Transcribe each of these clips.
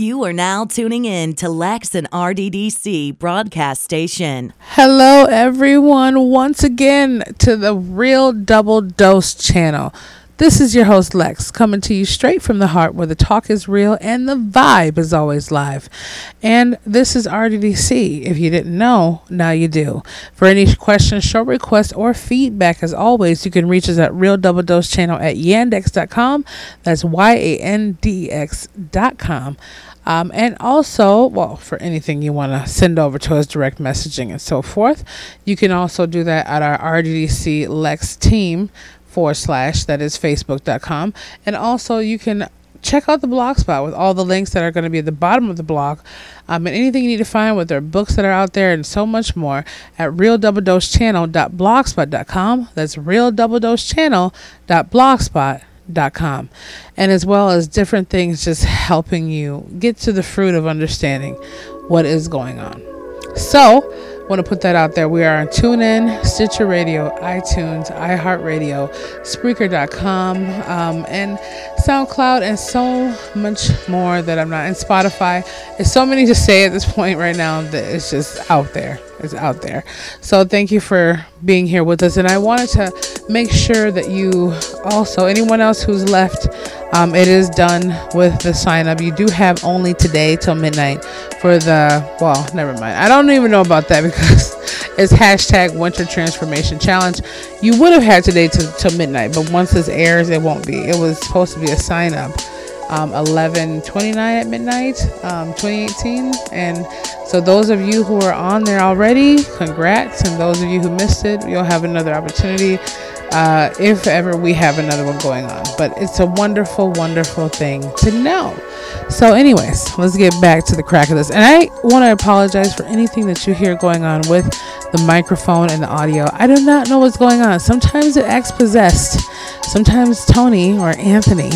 You are now tuning in to Lex and RDDC broadcast station. Hello, everyone, once again to the Real Double Dose channel. This is your host, Lex, coming to you straight from the heart where the talk is real and the vibe is always live. And this is RDDC. If you didn't know, now you do. For any questions, show requests, or feedback, as always, you can reach us at Real Double Dose channel at yandex.com. That's Y A N D X.com. Um, and also, well, for anything you want to send over to us, direct messaging and so forth, you can also do that at our RDDC Lex team forward slash that is facebook.com and also you can check out the blog spot with all the links that are going to be at the bottom of the blog um, and anything you need to find with their books that are out there and so much more at realdoubledosechannel.blogspot.com that's realdoubledosechannel.blogspot.com and as well as different things just helping you get to the fruit of understanding what is going on so want to put that out there. We are on TuneIn, Stitcher Radio, iTunes, iHeartRadio, Spreaker.com, um, and SoundCloud, and so much more that I'm not. in Spotify. It's so many to say at this point right now that it's just out there. It's out there. So thank you for being here with us. And I wanted to make sure that you also, anyone else who's left, um, it is done with the sign up. You do have only today till midnight for the, well, never mind. I don't even know about that because it's hashtag winter transformation challenge. You would have had today to, till midnight, but once this airs, it won't be. It was supposed to be a sign up. Um, 11:29 at midnight, um, 2018, and so those of you who are on there already, congrats, and those of you who missed it, you'll have another opportunity uh, if ever we have another one going on. But it's a wonderful, wonderful thing to know. So, anyways, let's get back to the crack of this. And I want to apologize for anything that you hear going on with the microphone and the audio. I do not know what's going on. Sometimes it acts possessed. Sometimes Tony or Anthony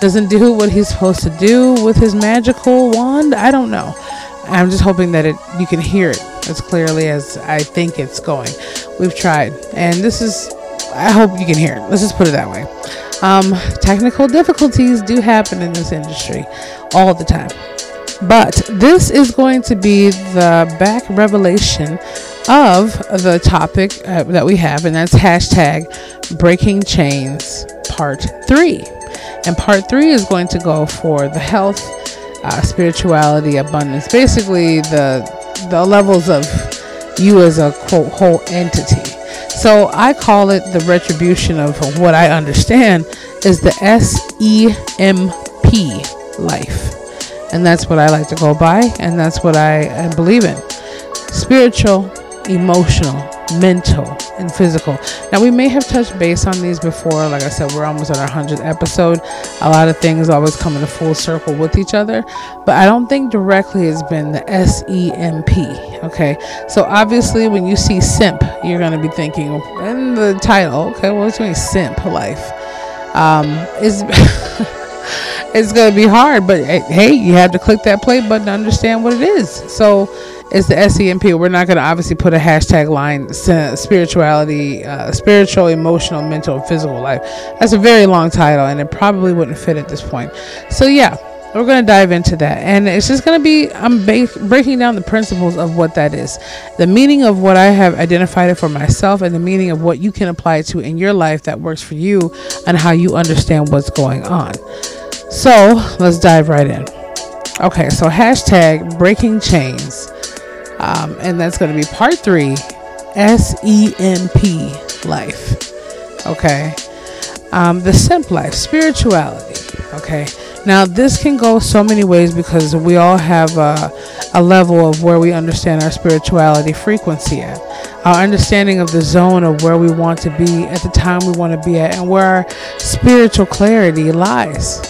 doesn't do what he's supposed to do with his magical wand. I don't know. I'm just hoping that it you can hear it as clearly as I think it's going. We've tried, and this is I hope you can hear it. Let's just put it that way. Um, technical difficulties do happen in this industry all the time. But this is going to be the back revelation of the topic uh, that we have, and that's hashtag breaking chains part three. And part three is going to go for the health, uh, spirituality, abundance, basically the the levels of you as a quote whole entity. So I call it the retribution of what I understand is the S E M P life. And that's what I like to go by, and that's what I, I believe in spiritual, emotional, mental, and physical. Now, we may have touched base on these before. Like I said, we're almost at our 100th episode. A lot of things always come in a full circle with each other, but I don't think directly it's been the S E M P. Okay, so obviously, when you see simp, you're going to be thinking in the title, okay, well, it's doing simp life. Um, it's going to be hard, but hey, you have to click that play button to understand what it is. So, it's the SEMP. We're not going to obviously put a hashtag line spirituality, uh, spiritual, emotional, mental, physical life. That's a very long title, and it probably wouldn't fit at this point. So yeah, we're going to dive into that, and it's just going to be I'm ba- breaking down the principles of what that is, the meaning of what I have identified it for myself, and the meaning of what you can apply to in your life that works for you, and how you understand what's going on. So let's dive right in. Okay, so hashtag breaking chains um, and that's going to be part three S E M P life. Okay. Um, the simp life, spirituality. Okay. Now, this can go so many ways because we all have a, a level of where we understand our spirituality frequency at. Our understanding of the zone of where we want to be at the time we want to be at and where our spiritual clarity lies.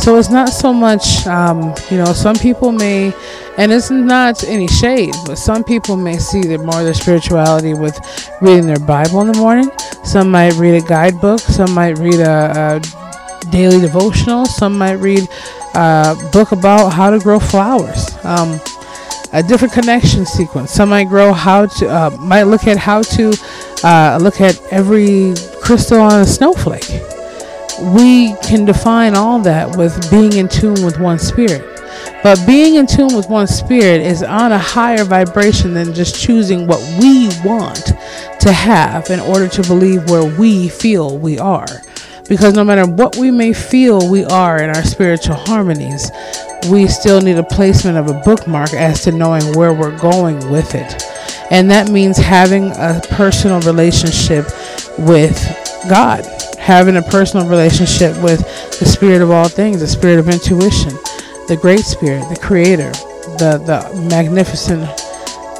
So it's not so much, um, you know, some people may and it's not any shade, but some people may see the more their spirituality with reading their Bible in the morning. Some might read a guidebook. Some might read a, a daily devotional. Some might read a book about how to grow flowers. Um, a different connection sequence. Some might grow how to uh, might look at how to uh, look at every crystal on a snowflake. We can define all that with being in tune with one spirit. But being in tune with one spirit is on a higher vibration than just choosing what we want to have in order to believe where we feel we are. Because no matter what we may feel we are in our spiritual harmonies, we still need a placement of a bookmark as to knowing where we're going with it. And that means having a personal relationship with God, having a personal relationship with the spirit of all things, the spirit of intuition the Great Spirit, the Creator, the, the magnificent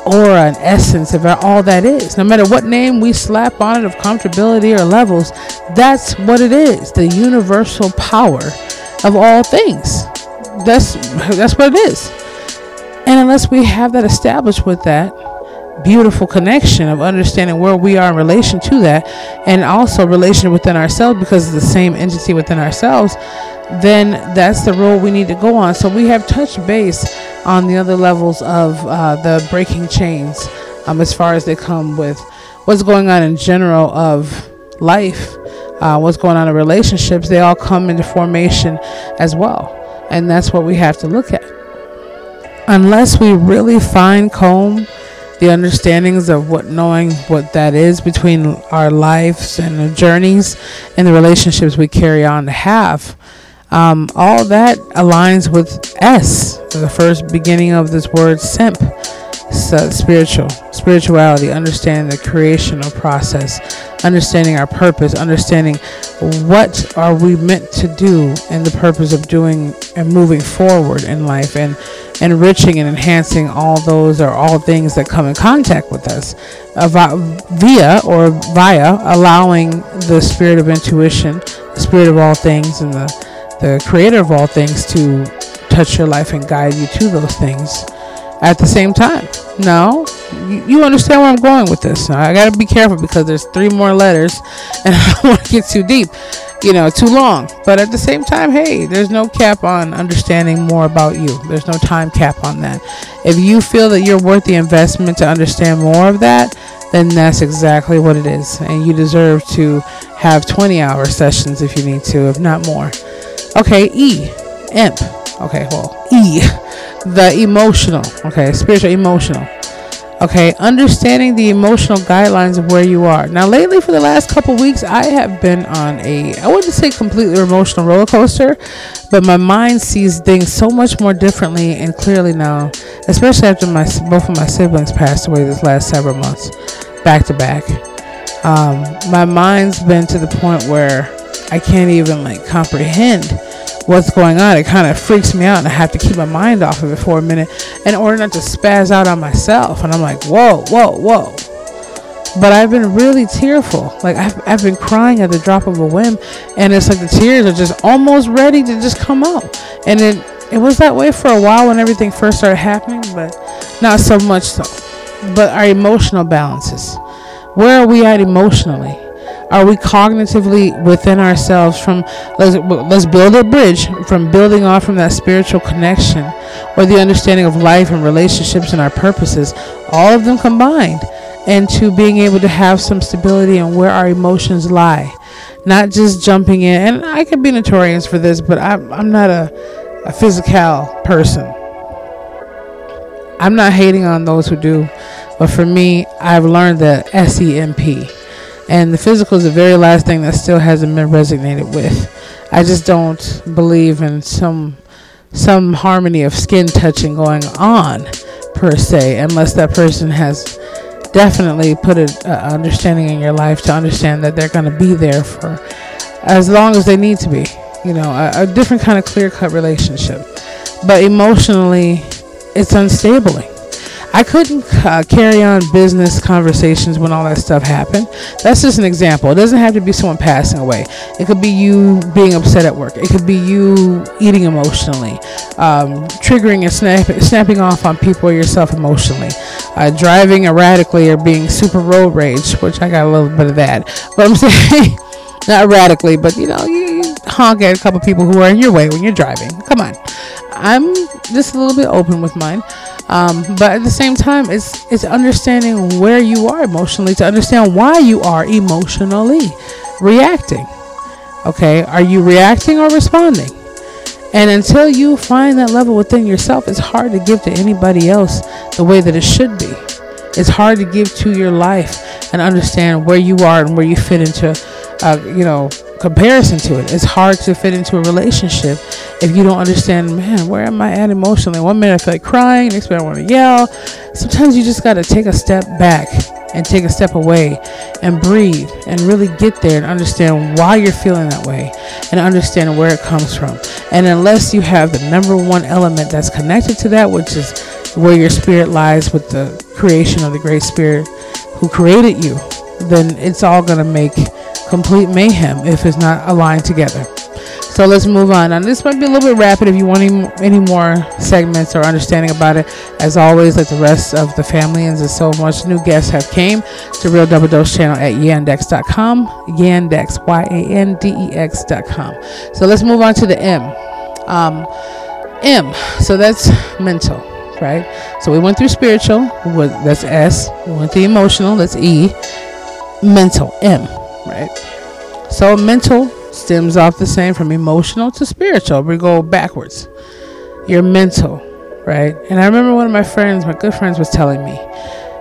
aura and essence of all that is. No matter what name we slap on it of comfortability or levels, that's what it is. The universal power of all things. That's that's what it is. And unless we have that established with that beautiful connection of understanding where we are in relation to that and also relation within ourselves because it's the same entity within ourselves then that's the road we need to go on. So we have touched base on the other levels of uh, the breaking chains um, as far as they come with what's going on in general of life, uh, what's going on in relationships. They all come into formation as well. And that's what we have to look at. Unless we really fine comb the understandings of what knowing what that is between our lives and the journeys and the relationships we carry on to have, um, all that aligns with S, the first beginning of this word simp. Spiritual, spirituality, understanding the creational process, understanding our purpose, understanding what are we meant to do and the purpose of doing and moving forward in life and enriching and enhancing all those or all things that come in contact with us uh, via or via allowing the spirit of intuition, the spirit of all things and the the creator of all things to touch your life and guide you to those things at the same time. No, you, understand where I'm going with this. I got to be careful because there's three more letters and I don't want to get too deep, you know, too long. But at the same time, hey, there's no cap on understanding more about you. There's no time cap on that. If you feel that you're worth the investment to understand more of that, then that's exactly what it is. And you deserve to have 20 hour sessions if you need to, if not more. Okay, E, imp. Okay, well, E, the emotional. Okay, spiritual, emotional. Okay, understanding the emotional guidelines of where you are. Now, lately, for the last couple weeks, I have been on a, I wouldn't say completely emotional roller coaster, but my mind sees things so much more differently and clearly now, especially after my both of my siblings passed away this last several months, back to back. Um, my mind's been to the point where I can't even like comprehend what's going on. It kind of freaks me out, and I have to keep my mind off of it for a minute in order not to spaz out on myself. And I'm like, whoa, whoa, whoa. But I've been really tearful. Like I've, I've been crying at the drop of a whim, and it's like the tears are just almost ready to just come out. And it it was that way for a while when everything first started happening, but not so much so. But our emotional balances. Where are we at emotionally? Are we cognitively within ourselves from let's let's build a bridge from building off from that spiritual connection or the understanding of life and relationships and our purposes, all of them combined, and to being able to have some stability and where our emotions lie, not just jumping in. And I could be notorious for this, but I'm I'm not a a physical person. I'm not hating on those who do, but for me, I've learned the SEMP and the physical is the very last thing that still hasn't been resonated with. I just don't believe in some some harmony of skin touching going on per se, unless that person has definitely put an understanding in your life to understand that they're going to be there for as long as they need to be. You know, a, a different kind of clear cut relationship. But emotionally, it's unstable. I couldn't uh, carry on business conversations when all that stuff happened. That's just an example. It doesn't have to be someone passing away. It could be you being upset at work. It could be you eating emotionally, um, triggering and snap- snapping off on people or yourself emotionally, uh, driving erratically or being super road rage, which I got a little bit of that. But I'm saying. not erratically, but you know, you, honk at a couple people who are in your way when you're driving. Come on. I'm just a little bit open with mine. Um, but at the same time, it's it's understanding where you are emotionally to understand why you are emotionally reacting. Okay, are you reacting or responding? And until you find that level within yourself, it's hard to give to anybody else the way that it should be. It's hard to give to your life and understand where you are and where you fit into, uh, you know, comparison to it. It's hard to fit into a relationship if you don't understand, man, where am I at emotionally? One minute I feel like crying, next minute I want to yell. Sometimes you just got to take a step back and take a step away and breathe and really get there and understand why you're feeling that way and understand where it comes from. And unless you have the number one element that's connected to that, which is where your spirit lies with the creation of the great spirit who created you, then it's all going to make complete mayhem if it's not aligned together. So let's move on. And this might be a little bit rapid if you want any, any more segments or understanding about it. As always, like the rest of the family and so much new guests have came to Real Double Dose channel at yandex.com. Yandex, Y-A-N-D-E-X.com. So let's move on to the M. Um, M. So that's mental, right? So we went through spiritual, that's S. We went through emotional, that's E. Mental, M, right? So mental stems off the same from emotional to spiritual. We go backwards. Your mental, right? And I remember one of my friends, my good friends, was telling me,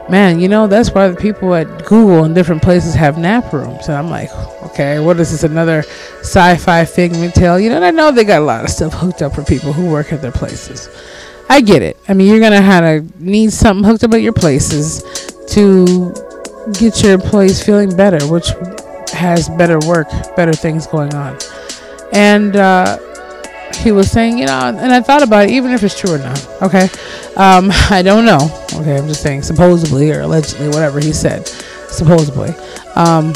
man, you know, that's why the people at Google and different places have nap rooms. And I'm like, okay, what is this? Another sci fi figment tale? You know, and I know they got a lot of stuff hooked up for people who work at their places. I get it. I mean, you're going to have to need something hooked up at your places to get your employees feeling better, which has better work, better things going on. And uh, he was saying, you know, and I thought about it, even if it's true or not. Okay, um, I don't know. Okay, I'm just saying, supposedly or allegedly, whatever he said, supposedly. Um,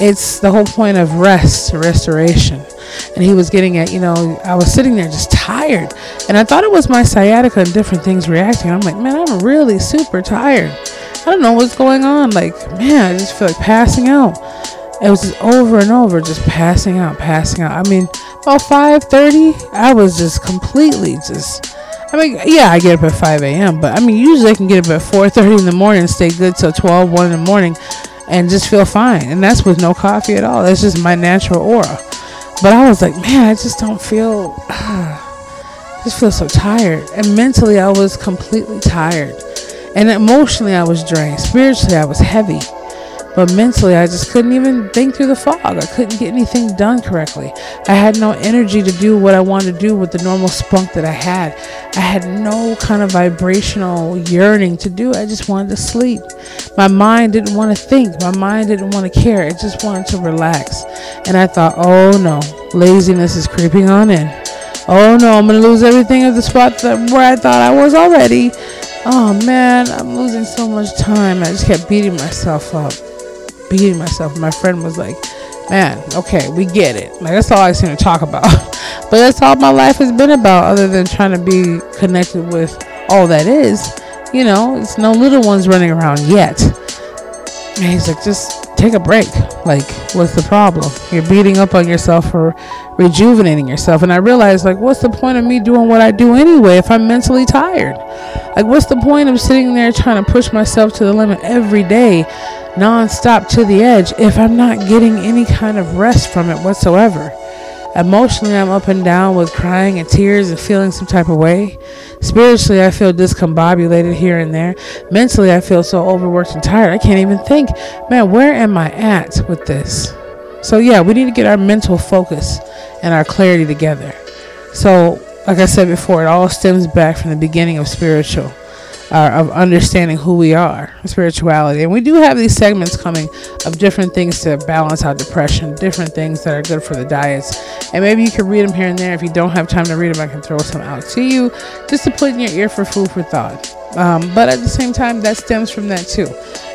it's the whole point of rest, restoration. And he was getting at, you know, I was sitting there just tired. And I thought it was my sciatica and different things reacting. I'm like, man, I'm really super tired. I don't know what's going on. Like, man, I just feel like passing out it was just over and over, just passing out, passing out. I mean, about 5:30, I was just completely just. I mean, yeah, I get up at 5 a.m., but I mean, usually I can get up at 4:30 in the morning and stay good till 12, 1 in the morning, and just feel fine. And that's with no coffee at all. That's just my natural aura. But I was like, man, I just don't feel. I just feel so tired, and mentally I was completely tired, and emotionally I was drained. Spiritually I was heavy. But mentally, I just couldn't even think through the fog. I couldn't get anything done correctly. I had no energy to do what I wanted to do with the normal spunk that I had. I had no kind of vibrational yearning to do. I just wanted to sleep. My mind didn't want to think. My mind didn't want to care. It just wanted to relax. And I thought, oh no, laziness is creeping on in. Oh no, I'm going to lose everything at the spot that, where I thought I was already. Oh man, I'm losing so much time. I just kept beating myself up beating myself. My friend was like, man, okay, we get it. Like, that's all I seem to talk about. but that's all my life has been about, other than trying to be connected with all that is. You know, it's no little ones running around yet. And he's like, just take a break. Like, what's the problem? You're beating up on yourself for rejuvenating yourself. And I realized, like, what's the point of me doing what I do anyway if I'm mentally tired? Like, what's the point of sitting there trying to push myself to the limit every day nonstop to the edge if I'm not getting any kind of rest from it whatsoever. Emotionally, I'm up and down with crying and tears and feeling some type of way. Spiritually, I feel discombobulated here and there. Mentally, I feel so overworked and tired, I can't even think, man, where am I at with this? So, yeah, we need to get our mental focus and our clarity together. So, like I said before, it all stems back from the beginning of spiritual uh, of understanding who we are, spirituality. And we do have these segments coming of different things to balance out depression, different things that are good for the diets. And maybe you can read them here and there. If you don't have time to read them, I can throw some out to you just to put in your ear for food for thought. Um, but at the same time, that stems from that too,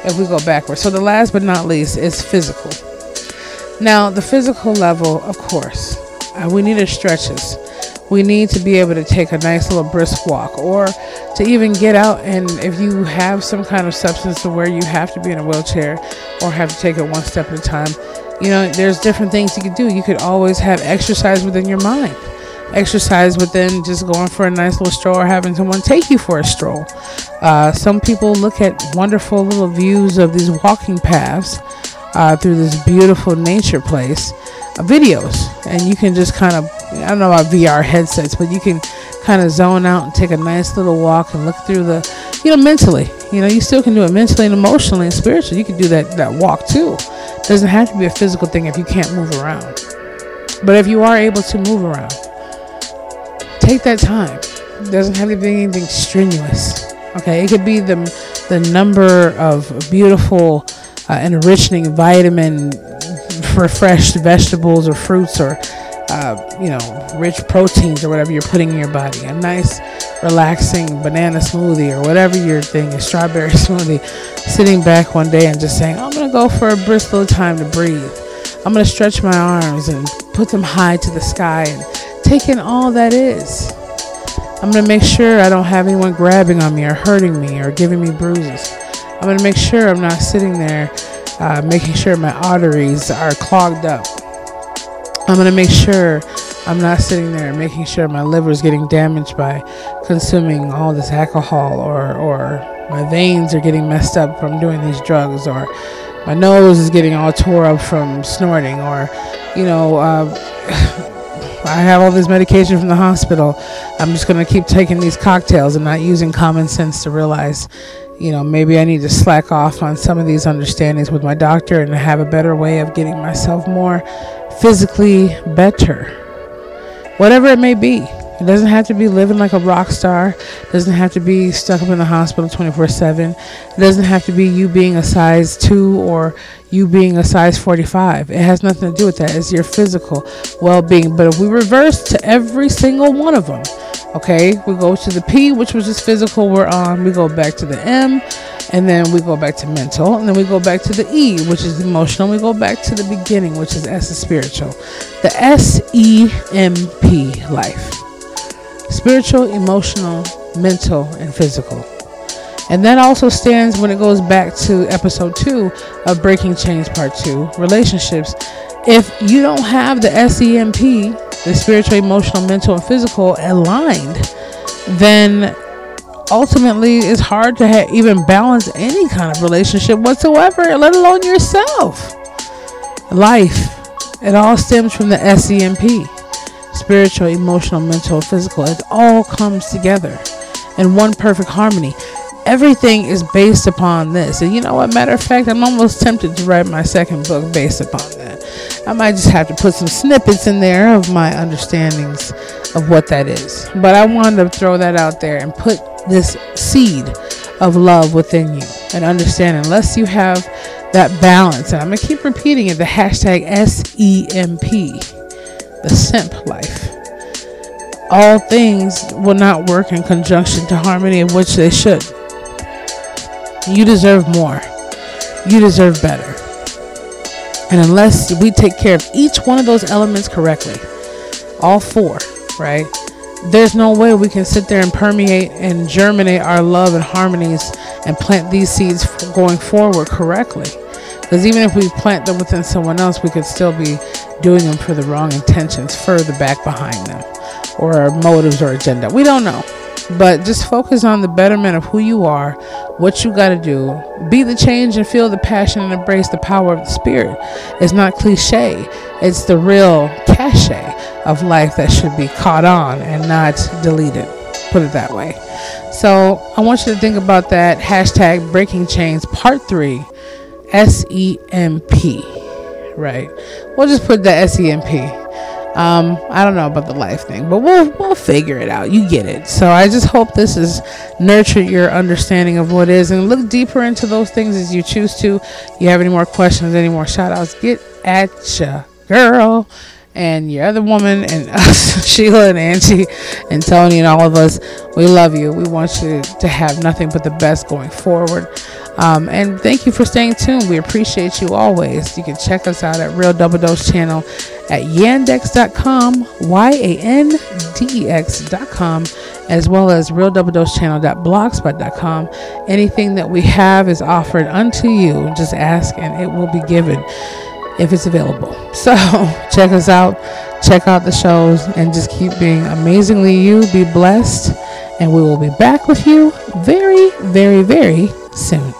if we go backwards. So the last but not least is physical. Now, the physical level, of course, uh, we need to stretch this we need to be able to take a nice little brisk walk or to even get out and if you have some kind of substance to where you have to be in a wheelchair or have to take it one step at a time you know there's different things you could do. You could always have exercise within your mind. Exercise within just going for a nice little stroll or having someone take you for a stroll. Uh, some people look at wonderful little views of these walking paths uh, through this beautiful nature place uh, videos. And you can just kind of I don't know about VR headsets, but you can kind of zone out and take a nice little walk and look through the, you know, mentally. You know, you still can do it mentally and emotionally and spiritually. You can do that that walk too. It doesn't have to be a physical thing if you can't move around. But if you are able to move around, take that time. It doesn't have to be anything strenuous. Okay, it could be the the number of beautiful uh, enriching vitamin refreshed vegetables or fruits or uh, you know rich proteins or whatever you're putting in your body. A nice relaxing banana smoothie or whatever your thing is, strawberry smoothie. Sitting back one day and just saying, I'm gonna go for a brisk little time to breathe. I'm gonna stretch my arms and put them high to the sky and take in all that is. I'm gonna make sure I don't have anyone grabbing on me or hurting me or giving me bruises. I'm gonna make sure I'm not sitting there uh, making sure my arteries are clogged up. I'm gonna make sure I'm not sitting there making sure my liver is getting damaged by consuming all this alcohol or or my veins are getting messed up from doing these drugs or my nose is getting all tore up from snorting or you know uh, I have all this medication from the hospital. I'm just going to keep taking these cocktails and not using common sense to realize, you know, maybe I need to slack off on some of these understandings with my doctor and have a better way of getting myself more physically better. Whatever it may be. It doesn't have to be living like a rock star. It doesn't have to be stuck up in the hospital 24 7. It doesn't have to be you being a size 2 or you being a size 45. It has nothing to do with that. It's your physical well being. But if we reverse to every single one of them, okay, we go to the P, which was just physical, we're on. We go back to the M, and then we go back to mental, and then we go back to the E, which is emotional. We go back to the beginning, which is S is spiritual. The S E M P life spiritual, emotional, mental, and physical. And that also stands when it goes back to episode two of Breaking Chains Part Two relationships. If you don't have the SEMP, the spiritual, emotional, mental, and physical aligned, then ultimately it's hard to even balance any kind of relationship whatsoever, let alone yourself. Life, it all stems from the SEMP spiritual, emotional, mental, physical. It all comes together in one perfect harmony. Everything is based upon this. And you know what? Matter of fact, I'm almost tempted to write my second book based upon that. I might just have to put some snippets in there of my understandings of what that is. But I wanted to throw that out there and put this seed of love within you and understand unless you have that balance, and I'm to keep repeating it the hashtag SEMP the simp life. All things will not work in conjunction to harmony, of which they should. You deserve more. You deserve better. And unless we take care of each one of those elements correctly, all four, right? There's no way we can sit there and permeate and germinate our love and harmonies and plant these seeds going forward correctly. Because even if we plant them within someone else, we could still be doing them for the wrong intentions further back behind them or motives or agenda. We don't know. But just focus on the betterment of who you are, what you got to do. Be the change and feel the passion and embrace the power of the spirit. It's not cliche, it's the real cachet of life that should be caught on and not deleted. Put it that way. So I want you to think about that hashtag breaking chains part three S E M P right? We'll just put the SEMP. Um, I don't know about the life thing, but we'll we'll figure it out. You get it. So I just hope this has nurtured your understanding of what is and look deeper into those things as you choose to. You have any more questions, any more shout outs, get at ya, girl. And your other woman and us, Sheila and Angie and Tony and all of us, we love you. We want you to have nothing but the best going forward. Um, and thank you for staying tuned. We appreciate you always. You can check us out at Real Double Dose channel at yandex.com, Y A N D E X.com, as well as Real Double Dose channel.blogspot.com. Anything that we have is offered unto you. Just ask and it will be given if it's available. So check us out, check out the shows, and just keep being amazingly you. Be blessed, and we will be back with you very, very, very soon.